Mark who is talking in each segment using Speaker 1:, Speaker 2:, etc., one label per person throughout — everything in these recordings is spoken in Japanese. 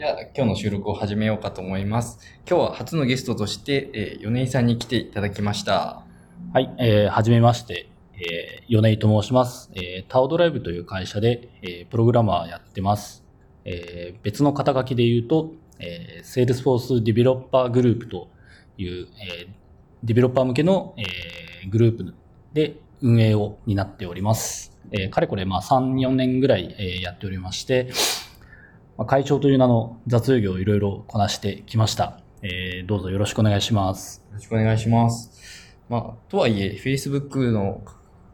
Speaker 1: じゃあ、今日の収録を始めようかと思います。今日は初のゲストとして、えー、米井さんに来ていただきました。
Speaker 2: はい、えー、はじめまして、えー、米井と申します。えー、タオドライブという会社で、えー、プログラマーやってます。えー、別の肩書きで言うと、えー、セールスフォースディベロッパーグループという、えー、ディベロッパー向けの、えー、グループで運営を担っております。えー、かれこれ、まあ、3、4年ぐらい、えー、やっておりまして、まあ、会長という名の雑用業をいろいろこなしてきました。えー、どうぞよろしくお願いします。
Speaker 1: よろしくお願いします。まあ、とはいえ、Facebook の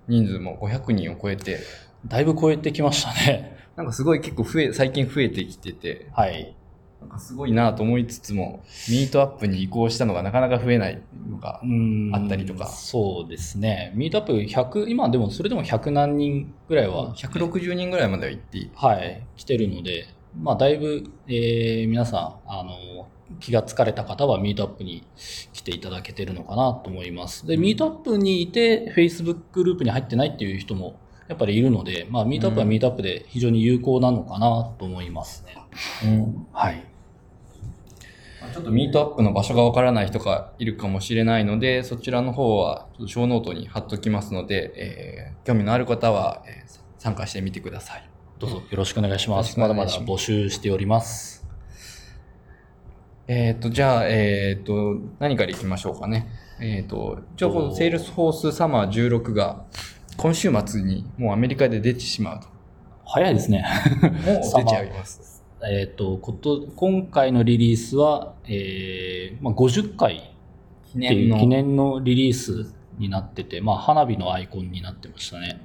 Speaker 1: 人数も500人を超えて、
Speaker 2: だいぶ超えてきましたね。
Speaker 1: なんかすごい結構増え、最近増えてきてて、
Speaker 2: はい。
Speaker 1: なんかすごいなと思いつつも、ミートアップに移行したのがなかなか増えないのが
Speaker 2: うん
Speaker 1: あったりとか
Speaker 2: そうですね。ミートアップ100、今でもそれでも100何人ぐらいは、
Speaker 1: 160人ぐらいまでは行って、
Speaker 2: はい、来てるので、まあだいぶ、えー皆さん、あの、気がつかれた方はミートアップに来ていただけてるのかなと思います。で、ミートアップにいて Facebook グループに入ってないっていう人もやっぱりいるので、まあミートアップはミートアップで非常に有効なのかなと思いますね。
Speaker 1: うん
Speaker 2: はい。
Speaker 1: まあちょっとミートアップの場所がわからない人がいるかもしれないので、そちらの方はちょっとショーノートに貼っときますので、えー興味のある方は、えー参加してみてください。
Speaker 2: どうぞよろしくお願いします。まだまだ募集しております。
Speaker 1: えっ、と、じゃあ、えっ、と、何からいきましょうかね。えっ、と、一応このセールスフォースサマー16が今週末にもうアメリカで出てしまうと。
Speaker 2: 早いですね。
Speaker 1: もう 出ちゃいます。
Speaker 2: えっ、と、こと、今回のリリースは、えーまあ、50回
Speaker 1: 記念の。
Speaker 2: 記念のリリースになってて、まあ、花火のアイコンになってましたね。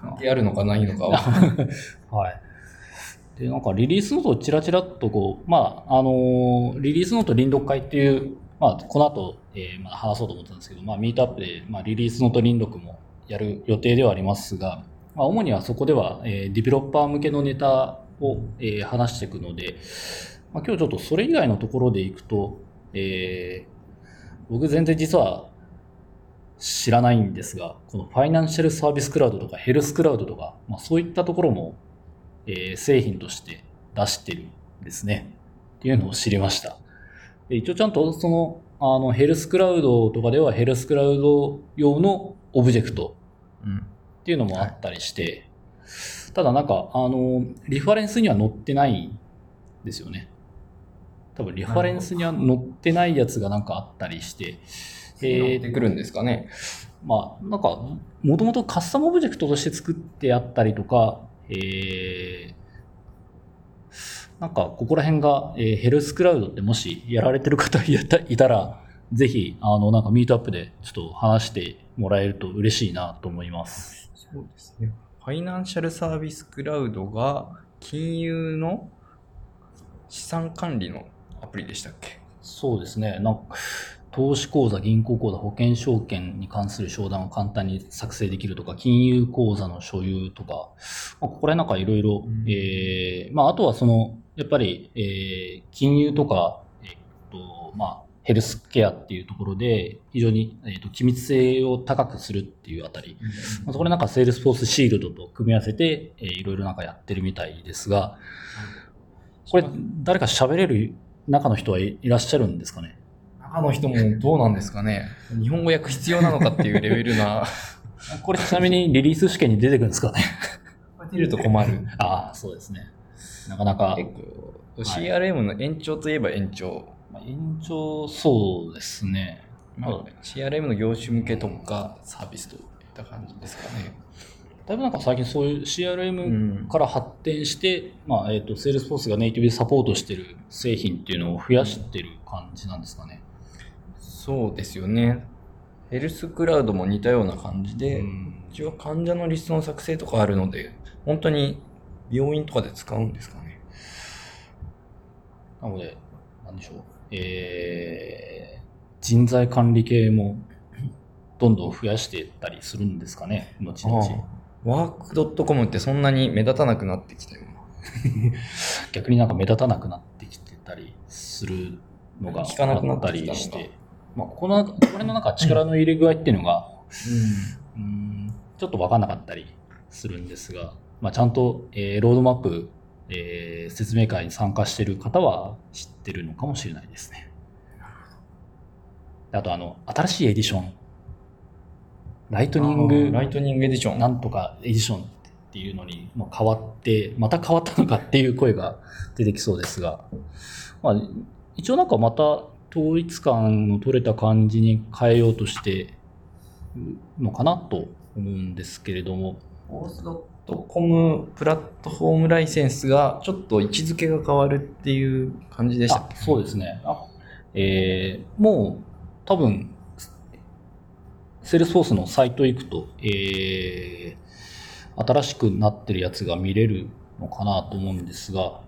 Speaker 1: 関係あるのかないのかは。
Speaker 2: はい。で、なんかリリースノートをちらちらっとこう、まあ、あのーリリースノート臨読会っていう、まあ、この後、えーまあ、話そうと思ったんですけど、まあ、ミートアップで、まあ、リリースノート臨読もやる予定ではありますが、まあ、主にはそこでは、えーディベロッパー向けのネタを、えー話していくので、まあ、今日ちょっとそれ以外のところでいくと、えー僕全然実は知らないんですが、このファイナンシャルサービスクラウドとかヘルスクラウドとか、まあ、そういったところも、えー製品として出してるんですね。っていうのを知りました。で一応ちゃんとその、あの、ヘルスクラウドとかではヘルスクラウド用のオブジェクト
Speaker 1: うん。
Speaker 2: っていうのもあったりして、ただなんか、あの、リファレンスには載ってないんですよね。多分リファレンスには載ってないやつがなんかあったりして、
Speaker 1: えー、てくるんですかね。
Speaker 2: まあ、なんか、もともとカスタムオブジェクトとして作ってあったりとか、えー、なんか、ここら辺が、えーヘルスクラウドってもしやられてる方いたいたら、ぜひ、あの、なんかミートアップでちょっと話してもらえると嬉しいなと思います。
Speaker 1: そうですね。ファイナンシャルサービスクラウドが金融の資産管理のアプリでしたっけ？
Speaker 2: そうですね。なんか投資口座、銀行口座、保険証券に関する商談を簡単に作成できるとか、金融口座の所有とか、まあ、ここら辺なんかいろいろ
Speaker 1: うん、
Speaker 2: えーまあ、あとはその、やっぱり、えー金融とか、えっと、まあ、ヘルスケアっていうところで、非常に、えっと機密性を高くするっていうあたり、まあ、そこでなんかセールスフォースシールドと組み合わせて、えーいろいろなんかやってるみたいですが、これ、誰か喋れる中の人はいいらっしゃるんですかね？
Speaker 1: 中の人もどうなんですかね？日本語訳必要なのかっていうレベルな、
Speaker 2: これちなみにリリース試験に出てくるんですかね？
Speaker 1: 出ると困る。
Speaker 2: ああ、そうですね。なかなか、
Speaker 1: 結構、CRM の延長といえば延長。
Speaker 2: まあ延長、そうですね。
Speaker 1: まあ、CRM の業種向け特化サービスといった感じですかね。
Speaker 2: だいぶなんか最近そういう
Speaker 1: う
Speaker 2: CRM
Speaker 1: ん
Speaker 2: から発展して、まあ、えっ、と、セールスフォースがネイティブでサポートしてる製品っていうのを増やしてる感じなんですかね。
Speaker 1: そうですよね。ヘルスクラウドも似たような感じで、
Speaker 2: うん
Speaker 1: 一応患者のリストの作成とかあるので、本当に病院とかで使うんですかね。
Speaker 2: なので、なんでしょう。えー、人材管理系もどんどん増やしていったりするんですかね、後々。
Speaker 1: ワーク .com ってそんなに目立たなくなってきたよな。
Speaker 2: 逆になんか目立たなくなってきてたりするのが
Speaker 1: 聞かなくな
Speaker 2: あったりして、まあ、この、これのなんか力の入れ具合っていうのが、うん、ちょっとわかんなかったりするんですが、まあ、ちゃんと、えーロードマップ、えー説明会に参加している方は知ってるのかもしれないですね。あと、あの、新しいエディション。ライトニング、
Speaker 1: ライトニングエディション。
Speaker 2: なんとかエディションっていうのにもう変わって、また変わったのかっていう声が出てきそうですが、まあ、一応なんかまた統一感の取れた感じに変えようとしてるのかなと思うんですけれども、
Speaker 1: Force.com プラットフォームライセンスがちょっと位置づけが変わるっていう感じでした
Speaker 2: そうですね。あえーもう多分、セールスフォースのサイト行くと、えー新しくなってるやつが見れるのかなと思うんですが、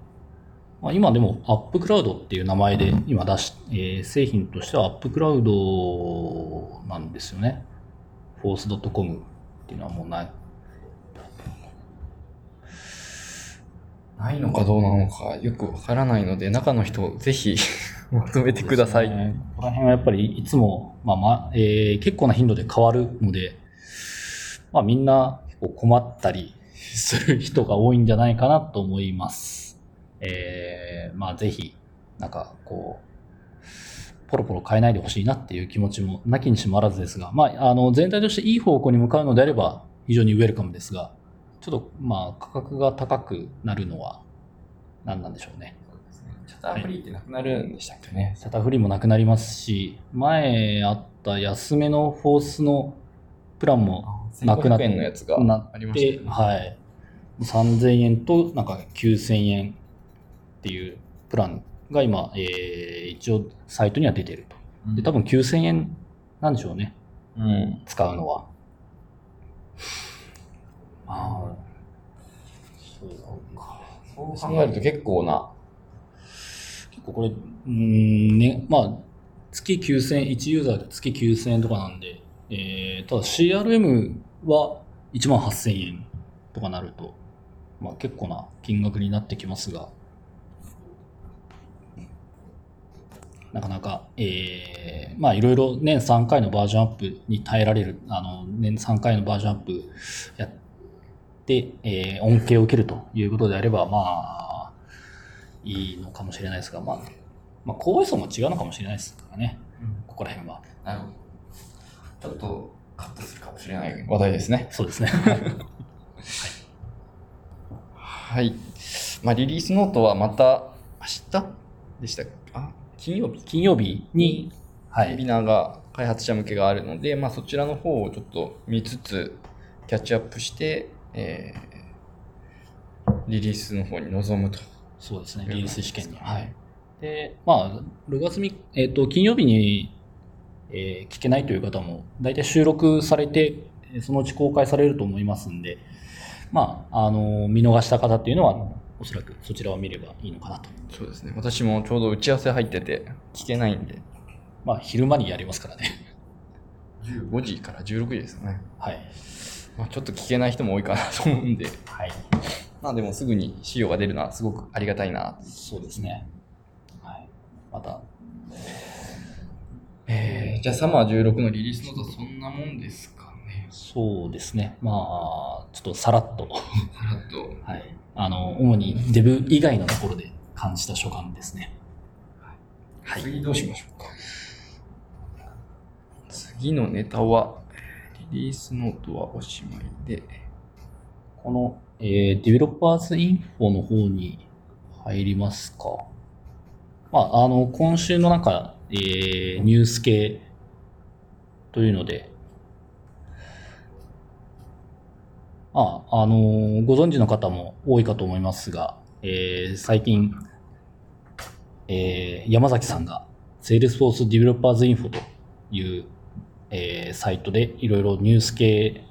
Speaker 2: まあ、今でもアップクラウドっていう名前で今出し、えー製品としてはアップクラウドなんですよね。 Force.com っていうのはもうない。
Speaker 1: ないのかどうなのかよくわからないので、中の人ぜひ まとめてください。
Speaker 2: ねここら辺はやっぱりいつも、まあまあえー結構な頻度で変わるので、まあみんな結構困ったりする人が多いんじゃないかなと思います。えーまあぜひ、なんかこう、ポロポロ変えないでほしいなっていう気持ちもなきにしもあらずですが、まああの全体としていい方向に向かうのであれば非常にウェルカムですが、ちょっとまあ価格が高くなるのは何なんでしょうね。
Speaker 1: チャターフリーってなくなるんでしたっけね。
Speaker 2: シャターフリーもなくなりますし、前あった安めのフォースのプランもなくなっ
Speaker 1: 1500円のやつが
Speaker 2: な
Speaker 1: ありました
Speaker 2: て、
Speaker 1: よね。
Speaker 2: はい。3000円となんか9000円っていうプランが今、えー一応サイトには出てると。で、多分9000円なんでしょうね。
Speaker 1: うん。
Speaker 2: 使うのは。ああ。そうか。
Speaker 1: そう考えると結構な、
Speaker 2: 結構これ、うーん、ね、まあ、月9000円、1ユーザーで月9000円とかなんで、えー、ただ CRM は1万8000円とかなると、まあ結構な金額になってきますが、なかなか、えー、まあいろいろ年3回のバージョンアップに耐えられる、あの、年3回のバージョンアップやって、えー、恩恵を受けるということであれば、まあ、いいのかもしれないですが、まあ、まあ、高位層も違うのかもしれないですからね、ここら辺は。
Speaker 1: なるほど。ちょっとカットするかもしれない話題ですね。
Speaker 2: そうですね。
Speaker 1: はい。まあ、リリースノートはまた明日でしたっけ？あ、金曜日？
Speaker 2: 金曜日に、はい、
Speaker 1: ビナーが開発者向けがあるので、まあ、そちらの方をちょっと見つつ、キャッチアップして、えーリリースの方に臨むと。
Speaker 2: そうですね、リリース試験に。はい。で、まあ、6月3えっ、と、金曜日に、えー聞けないという方も、大体収録されて、えーそのうち公開されると思いますんで、まあ、あの見逃した方っていうのは、おそらくそちらを見ればいいのかなと。
Speaker 1: そうですね。私もちょうど打ち合わせ入ってて、聞けないんで、
Speaker 2: まあ、昼間にやりますからね。
Speaker 1: 15時から16時ですね。
Speaker 2: はい。
Speaker 1: まあ、ちょっと聞けない人も多いかなと思うんで、
Speaker 2: はい。
Speaker 1: まあでもすぐに資料が出るのはすごくありがたいな。
Speaker 2: そうですね。はい。また、
Speaker 1: えー、じゃあサマー16のリリースノートはそんなもんですかね。
Speaker 2: そうですね。まあ、ちょっとさらっと、
Speaker 1: さらっと。
Speaker 2: はい。あの、主にデブ以外のところで感じた所感ですね。
Speaker 1: はい。次どうしましょうか？次のネタは、リリースノートはおしまいで、
Speaker 2: この、えー、デベロッパーズインフォの方に入りますか？まあ、あの、今週の中、えー、ニュース系というので、あ、あのーご存知の方も多いかと思いますが、えー最近、えー山崎さんが Salesforce Developers Info という、えーサイトでいろいろニュース系、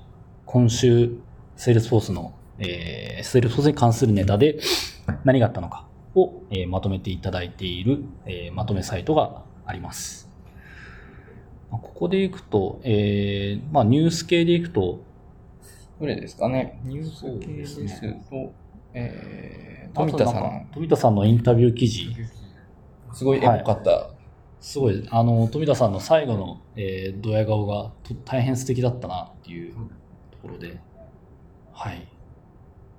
Speaker 2: 今週 Salesforce の、えー、Salesforce に関するネタで何があったのかを、えーまとめていただいている、えーまとめサイトがあります。ここでいくと、えーまあ、ニュース系でいくと、
Speaker 1: どれですかね。ニュース系ですと、えー、富田さ
Speaker 2: ん。富田さんのインタビュー記事、
Speaker 1: すごいエモかった。
Speaker 2: すごい、あの、富田さんの最後の、えー、ドヤ顔がと大変素敵だったなっていうところで、はい。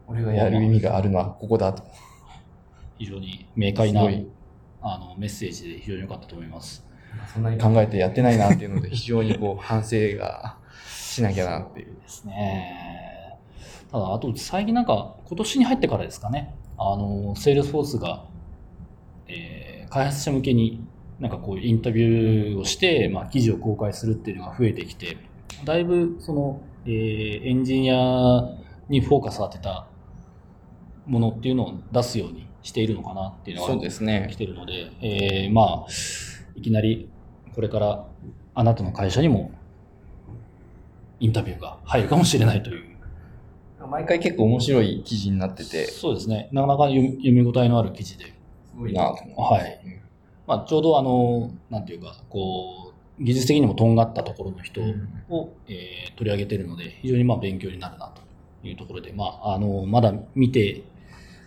Speaker 1: 俺がやる意味があるのはここだと。
Speaker 2: 非常に明快なあのメッセージで非常に良かったと思います。
Speaker 1: そんなに考えてやってないなっていうので、非常にこう、反省がしなきゃなっていう。
Speaker 2: ですね。ただ、あと最近なんか、今年に入ってからですかね、あの、セールスフォースが、えー開発者向けになんかこうインタビューをして、まあ、記事を公開するっていうのが増えてきて、だいぶその、えーエンジニアにフォーカス当てたものっていうのを出すようにしているのかなっていうのが
Speaker 1: そうですね
Speaker 2: 来。てるので、えーまあ、いきなりこれからあなたの会社にもインタビューが入るかもしれないという。
Speaker 1: 毎回結構面白い記事になってて、す
Speaker 2: そうですね。なかなか読み応えのある記事で。
Speaker 1: ごいなと思。
Speaker 2: はい。まあ、ちょうどあの、なんていうか、こう、技術的にもとんがったところの人を、えー取り上げているので、非常にまあ勉強になるなというところで、まあ、あの、まだ見て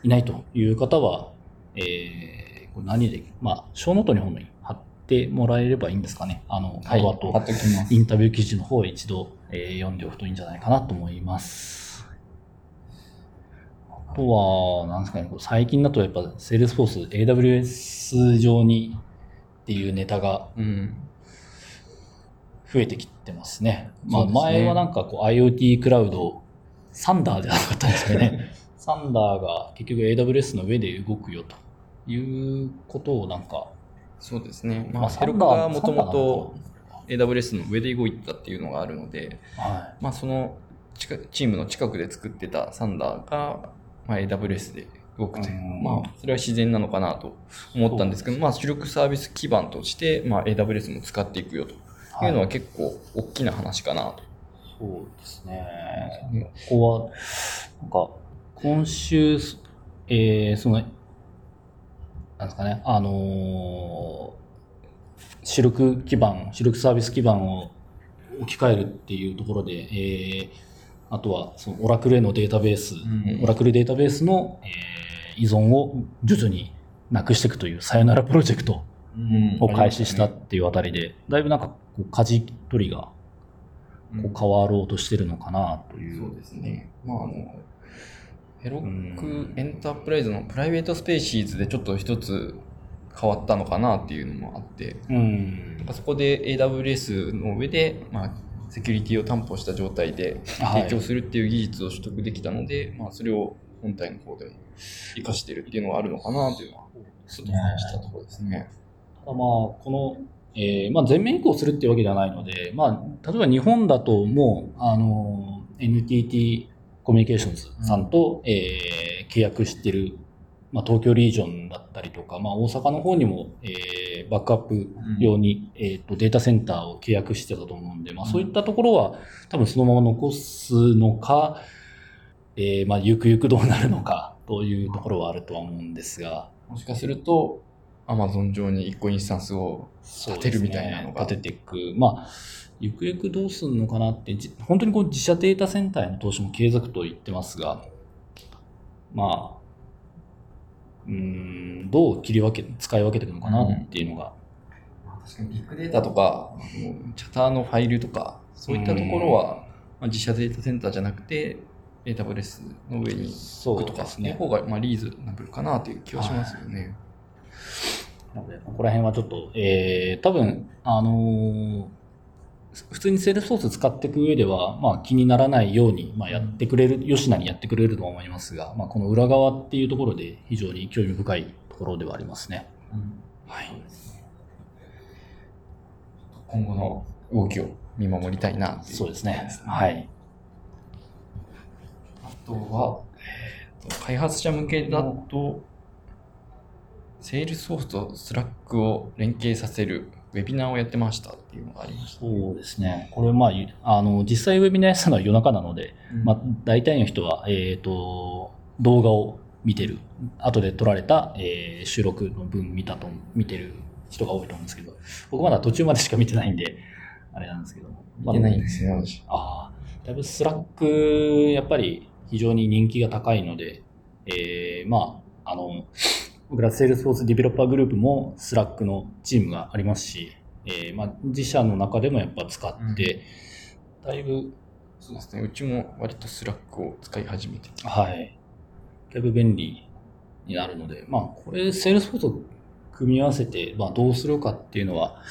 Speaker 2: いないという方は、えーこれ何で、まあ、ショーノートに本に貼ってもらえればいいんですかね。あの、
Speaker 1: はい。
Speaker 2: 後々
Speaker 1: 貼っておきます。
Speaker 2: インタビュー記事の方を一度、えー読んでおくといいんじゃないかなと思います。あとは、なんですかね、最近だとやっぱ、セールスフォース AWS 上にっていうネタが
Speaker 1: うん。
Speaker 2: 増えてきてますね。まあ、前はなんかこう IoT クラウド、サンダーじゃなかったんですかね。サンダーが結局 AWS の上で動くよということをなんか、
Speaker 1: そうですね。まあ、
Speaker 2: まあ
Speaker 1: ヘロクがもともと AWS の上で動いてたっていうのがあるので、
Speaker 2: は
Speaker 1: まあ、そのチームの近くで作ってたサンダーが、まあ、AWS で動くという
Speaker 2: うん
Speaker 1: まあ、それは自然なのかなと思ったんですけど、まあ、主力サービス基盤として、まあ、AWS も使っていくよと
Speaker 2: い。
Speaker 1: いうのは結構大きな話かなと。
Speaker 2: そうですね。ここは、なんか、今週、えー、その、なんですかね、あのー主力基盤、主力サービス基盤を置き換えるっていうところで、えー、あとは、そのオラクルへのデータベース、
Speaker 1: ん
Speaker 2: オラクルデータベースの、えー依存を徐々になくしていくというさよならプロジェクトを開始したっていうあたりで、だいぶなんか、こう、舵取りがこう変わろうとしてるのかなという。
Speaker 1: そうですね。まあ、あの、ヘロクエンタープライズのプライベートスペーシーズでちょっと一つ変わったのかなっていうのもあって、
Speaker 2: うん。
Speaker 1: そこで AWS の上で、まあ、セキュリティを担保した状態で
Speaker 2: はい
Speaker 1: 提供するっていう技術を取得できたので、まあ、それを本体の方でも活かしてるっていうのがあるのかなというのは、ちょっと感じたところですね。
Speaker 2: ただまあ、この、えーまあ、全面移行するっていうわけではないので、まあ、例えば日本だともう、あの、NTT コミュニケーションズさんと、えー契約してる、まあ、東京リージョンだったりとか、まあ、大阪の方にも、えーバックアップ用に、えーとデータセンターを契約してたと思うんで、まあ、そういったところは多分そのまま残すのか、えーまあ、ゆくゆくどうなるのかというところはあるとは思うんですが、
Speaker 1: もしかすると、Amazon 上に1個インスタンスを立てるみたいなのが。
Speaker 2: 立てていく。まあ、ゆくゆくどうするのかなって、じ本当にこう自社データセンターへの投資も継続と言ってますが、まあ、うーん、どう切り分け、使い分けていくのかなっていうのが、
Speaker 1: 確かにビッグデータとか、チャターのファイルとか、そういったところは、まあ、自社データセンターじゃなくて、AWS の上に
Speaker 2: そう
Speaker 1: 置くとか、
Speaker 2: ですね。
Speaker 1: の方がまあリーズナブルかなという気はしますよね。
Speaker 2: なので、ここら辺はちょっと、えー、多分、あのー普通にセールスフォース使っていく上では、まあ気にならないように、まあやってくれる、よしなにやってくれると思いますが、まあこの裏側っていうところで非常に興味深いところではありますね。はい。
Speaker 1: 今後の動きを見守りたいな
Speaker 2: そうですね。はい。
Speaker 1: あとは、えーと開発者向けだと、セールスフォースとスラックを連携させるウェビナーをやってましたっていうのがありました。
Speaker 2: そうですね。これ、まあ、ゆあの、実際ウェビナーやったのは夜中なので、まあ、大体の人は、えっ、と、動画を見てる、後で撮られた、えー収録の分見たと、見てる人が多いと思うんですけど、僕まだ途中までしか見てないんで、あれなんですけども。
Speaker 1: 見てないんですよ、私。
Speaker 2: ああ、だいぶスラック、やっぱり非常に人気が高いので、えーまあ、あの、僕らセールスフォースディベロッパーグループもスラックのチームがありますし、えーまあ、自社の中でもやっぱ使って、だいぶ、
Speaker 1: そうですね。うちも割とスラックを使い始めて。
Speaker 2: はい、だいぶ便利になるので、まあ、これ、セールスフォースと組み合わせて、まあ、どうするかっていうのは、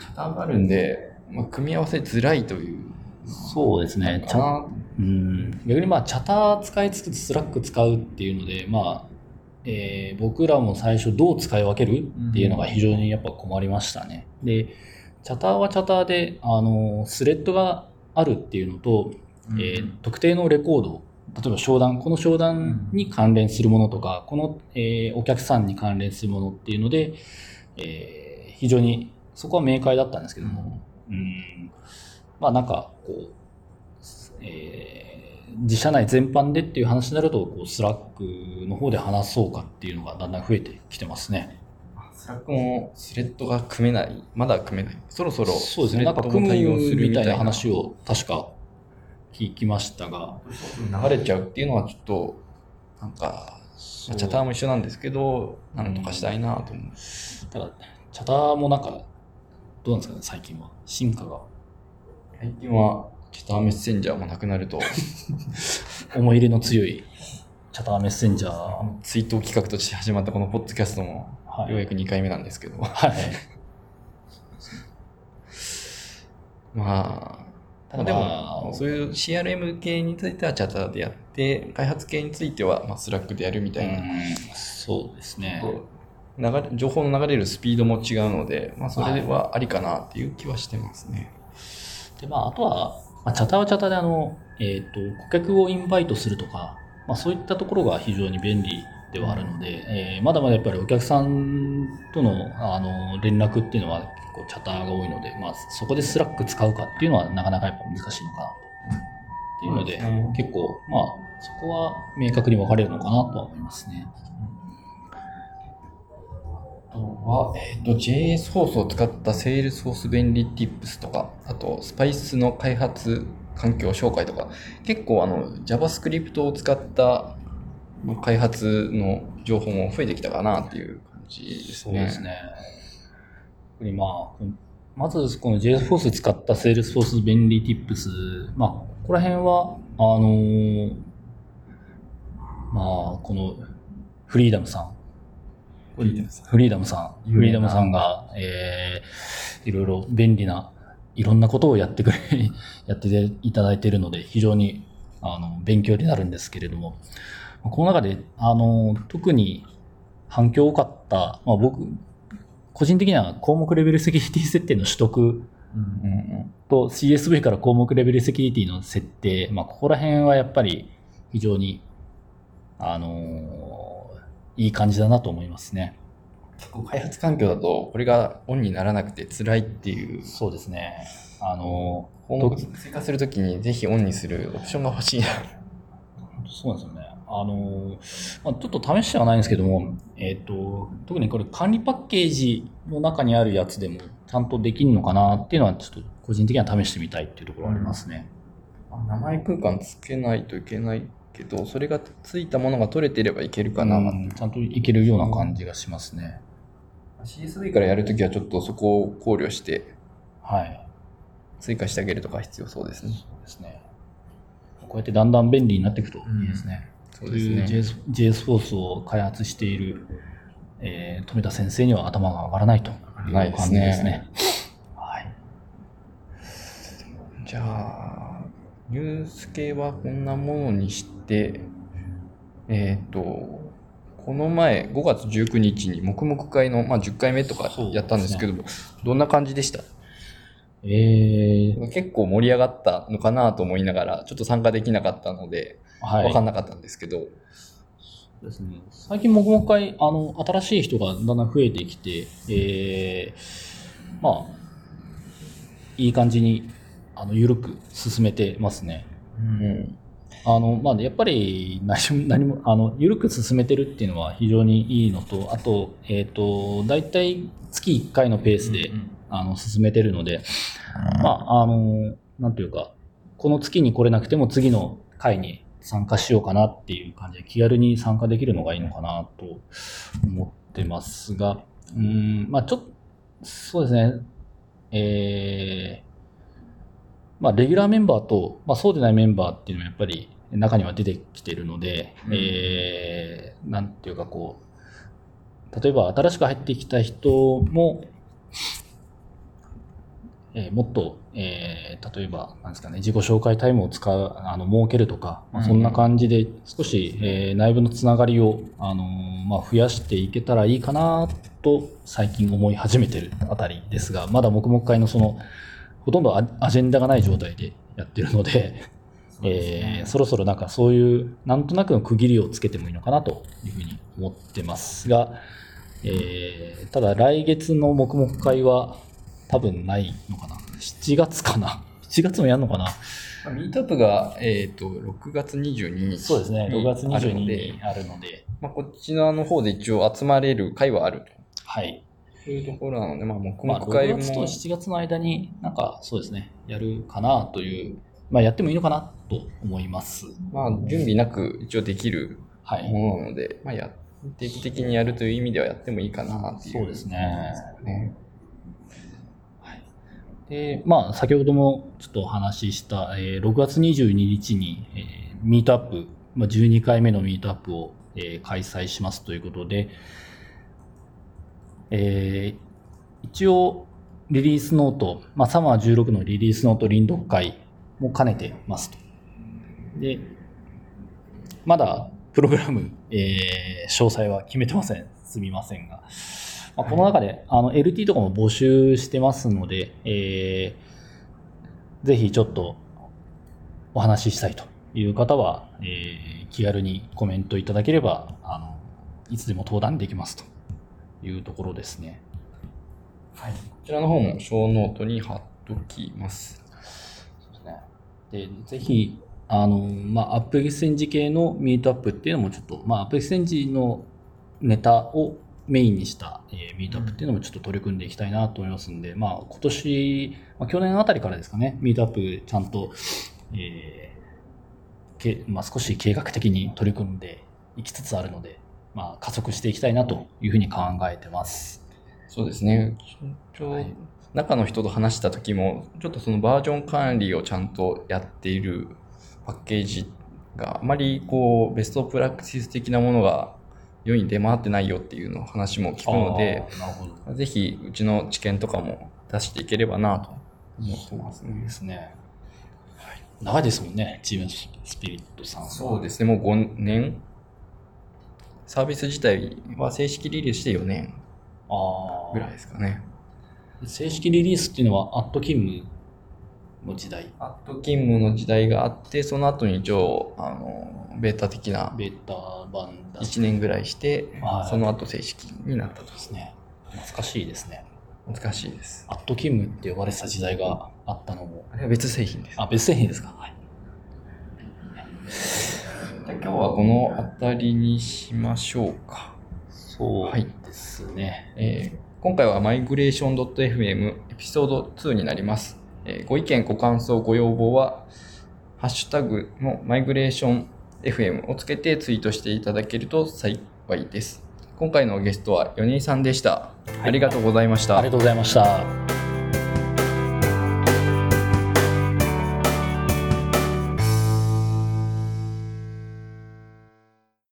Speaker 1: チャターがあるんで、まあ、組み合わせづらいという。
Speaker 2: そうですね。チャうん逆にまあ、チャター使いつつスラック使うっていうので、まあ、えー、僕らも最初どう使い分ける？っていうのが非常にやっぱ困りましたね。で、チャターはチャターで、あの、スレッドがあるっていうのと、えー、特定のレコード、例えば商談、この商談に関連するものとか、この、えー、お客さんに関連するものっていうので、えー、非常にそこは明快だったんですけども、うん、まあなんかこう、えー、自社内全般でっていう話になると、こうスラックの方で話そうかっていうのがだんだん増えてきてますね。
Speaker 1: スラックもスレッドが組めない、まだ組めない。そろそろ
Speaker 2: そうですね、なんか組むみたいな話を確か聞きましたが。
Speaker 1: 流れちゃうっていうのはちょっと、なんか、チャターも一緒なんですけど、なんとかしたいなと思う。
Speaker 2: ただ、チャターもなんか、どうなんですかね、最近は。進化が。
Speaker 1: 最近は、チャターメッセンジャーもなくなると。
Speaker 2: 思い入れの強いチャターメッセンジャー。
Speaker 1: 追悼企画として始まったこのポッドキャストも、ようやく2回目なんですけど。
Speaker 2: はい。
Speaker 1: まあ、ただでも、そういう CRM 系についてはチャターでやって、開発系については、まあ、スラックでやるみたいな。
Speaker 2: そうですね。
Speaker 1: 流れ情報の流れるスピードも違うので、まあ、それはありかなっていう気はしてますね。
Speaker 2: はい、で、まあ、あとは、まあ、チャターはチャターであの、えっ、ー、と、顧客をインバイトするとか、まあ、そういったところが非常に便利ではあるので、えー、まだまだやっぱりお客さんとのあの連絡っていうのは結構チャターが多いので、まあ、そこでスラック使うかっていうのはなかなかやっぱ難しいのかなと。っていうので、うん、結構、まあ、そこは明確に分かれるのかなとは思いますね。
Speaker 1: あとは、えっ、ー、と、JS 放送を使ったセールスフォース便利 Tips とか、あと、スパイスの開発環境紹介とか、結構あの、JavaScript を使った開発の情報も増えてきたかなっていう感じですね。そうですね。
Speaker 2: まあ、まずこの JSForce 使った Salesforce 便利 Tips、まあ、ここら辺は、あのー、まあ、このフリーダムさん。フリーダムさん。フリーダムさん。フリーダムさんが、えー、いろいろ便利な、いろんなことをやってくれ、やっていただいているので、非常に、あの、勉強になるんですけれども、この中で、あの、特に反響多かった、まあ僕、個人的には項目レベルセキュリティ設定の取得と CSV から項目レベルセキュリティの設定、まあここら辺はやっぱり非常に、あのいい感じだなと思いますね。
Speaker 1: 結構開発環境だと、これがオンにならなくて辛いっていう。
Speaker 2: そうですね。あの、
Speaker 1: 項目追加するときにぜひオンにするオプションが欲しいな。
Speaker 2: そうなんですよね。あの、まあ、ちょっと試してはないんですけども、えっ、ー、と、特にこれ管理パッケージの中にあるやつでもちゃんとできるのかなっていうのはちょっと個人的には試してみたいっていうところありますね。
Speaker 1: うん、名前空間つけないといけないけど、それがついたものが取れてればいけるかな、う
Speaker 2: ん、ちゃんといけるような感じがしますね。
Speaker 1: CSV からやるときはちょっとそこを考慮して、
Speaker 2: はい。
Speaker 1: 追加してあげるとか必要そうですね。
Speaker 2: そうですね。こうやってだんだん便利になっていくといいですね。そうですね。JS フォースを開発している、えー、富田先生には頭が上がらないという感じですね。はい。
Speaker 1: じゃあ、ニュース系はこんなものにして、えっ、ー、と、この前、5月19日に黙々会の、まあ、10回目とかやったんですけども、ね、どんな感じでした？
Speaker 2: え
Speaker 1: ー、結構盛り上がったのかなと思いながら、ちょっと参加できなかったので、はい、分かんなかったんですけど。
Speaker 2: ですね。最近、もう一回、あの、新しい人がだんだん増えてきて、えー、まあ、いい感じに、あの、緩く進めてますね。
Speaker 1: うん。
Speaker 2: あの、まあ、やっぱり何も、何も、あの、緩く進めてるっていうのは非常にいいのと、あと、えっ、ー、と、大体月1回のペースで、うんうん。あの、進めてるので、まあ、あの、なんというか、この月に来れなくても次の回に参加しようかなっていう感じで気軽に参加できるのがいいのかなと思ってますが、うん、まあちょっと、そうですね、えー、まあレギュラーメンバーと、まあそうでないメンバーっていうのはやっぱり、中には出てきてるので、
Speaker 1: うん。
Speaker 2: えーなんていうかこう、例えば新しく入ってきた人も、えーもっと、えー例えば、なんですかね、自己紹介タイムを使う、あの、設けるとか、まあ、そんな感じで、少し、えー内部のつながりを、あのーまあ、増やしていけたらいいかな、と、最近思い始めてるあたりですが、まだ黙々会のその、ほとんどアアジェンダがない状態でやってるので、えーそろそろなんかそういう、なんとなくの区切りをつけてもいいのかなというふうに思ってますが、えーただ来月の黙々会は多分ないのかな。7月かな。7月もやるのかな。
Speaker 1: まあミートアップが、えっ、と、6月22日。
Speaker 2: そうですね。6月22
Speaker 1: あるので
Speaker 2: 日にあるので、
Speaker 1: まあ、こっちのの方で一応集まれる会はあると。
Speaker 2: はい。
Speaker 1: そういうところなので、まあ、黙
Speaker 2: まあ、6
Speaker 1: 々会も、
Speaker 2: 月と7月の間になんかそうですね、やるかなという、まあやってもいいのかなと思います。
Speaker 1: まあ、準備なく一応できる
Speaker 2: はい。
Speaker 1: ものなので、まあ、や、定期的にやるという意味ではやってもいいかなっていう。
Speaker 2: そうですね。
Speaker 1: ね。
Speaker 2: で、まあ、先ほどもちょっとお話しした、えー6月22日に、えーミートアップ、まあ、12回目のミートアップを、えー開催しますということで、えー一応、リリースノート、まあ、サマー16のリリースノート臨読会も兼ねてますと。で、まだプログラム、えー詳細は決めてません。すみませんが。まあ、この中で、あの、LT とかも募集してますので、えーぜひちょっとお話ししたいという方は、えー気軽にコメントいただければ、あの、いつでも登壇できますというところですね。
Speaker 1: はい。こちらの方もショーノートに貼っときます。
Speaker 2: でぜひ、あの、まあ、アップエクスチェンジ系のミートアップっていうのもちょっと、まあ、アップエクスチェンジのネタをメインにした、えーミートアップっていうのもちょっと取り組んでいきたいなと思いますんで、まあ、今年、まあ、去年あたりからですかね、ミートアップちゃんと、えーけまあ、少し計画的に取り組んでいきつつあるので、まあ、加速していきたいなというふうに考えてます。
Speaker 1: そうですね。ちょ
Speaker 2: はい
Speaker 1: 中の人と話した時も、ちょっとそのバージョン管理をちゃんとやっているパッケージがあまりこう、ベストプラクティス的なものが世に出回ってないよっていうの話も聞くので。ぜひうちの知見とかも出していければなと思ってます
Speaker 2: で
Speaker 1: ね。
Speaker 2: すね。長いですもんね、チームスピリットさんは。
Speaker 1: そうですね、もう5年サービス自体は正式リリースして4年
Speaker 2: あ
Speaker 1: ぐらいですかね。
Speaker 2: あ。正式リリースっていうのは、アット勤務の時代、
Speaker 1: アット勤務の時代があって、その後に一応、あの、ベータ的な
Speaker 2: ベータ版だ
Speaker 1: 1年ぐらいして
Speaker 2: は、い
Speaker 1: その後正式になったと
Speaker 2: ですね。懐かしいですね。
Speaker 1: 難しいです。
Speaker 2: アット勤務って呼ばれてた時代があったのも。
Speaker 1: あれは別製品です。
Speaker 2: あ、別製品ですか？はい。
Speaker 1: じゃあ今日はこの辺りにしましょうか。
Speaker 2: そう
Speaker 1: はい
Speaker 2: ですね。
Speaker 1: えー今回はマイグレーション .fm エピソード2になります。えーご意見、ご感想、ご要望は、ハッシュタグのマイグレーション FM をつけてツイートしていただけると幸いです。今回のゲストは米井さんでした。ありがとうございました。
Speaker 2: ありがとうございました。